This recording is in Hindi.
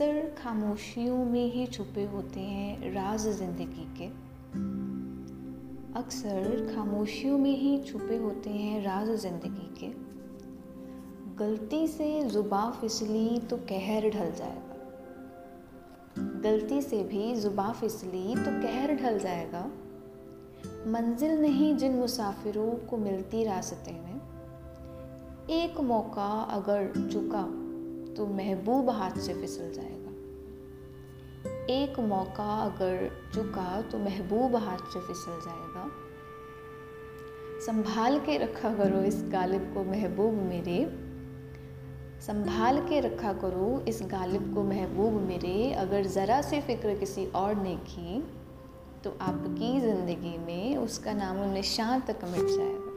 अक्सर खामोशियों में ही छुपे होते हैं राज ज़िंदगी के। अक्सर खामोशियों में ही छुपे होते हैं राज ज़िंदगी के। गलती से ज़ुबा फिसली तो कहर ढल जाएगा। गलती से भी ज़ुबा फिसली तो कहर ढल जाएगा। मंजिल नहीं जिन मुसाफिरों को मिलती रास्ते में। एक मौका अगर चुका तो महबूब हाथ से फिसल जाएगा। एक मौका अगर चुका तो महबूब हाथ से फिसल जाएगा। संभाल के रखा करो इस गालिब को महबूब मेरे। संभाल के रखा करो इस गालिब को महबूब मेरे। अगर ज़रा सी फ़िक्र किसी और ने की तो आपकी ज़िंदगी में उसका नामो निशान तक मिट जाएगा।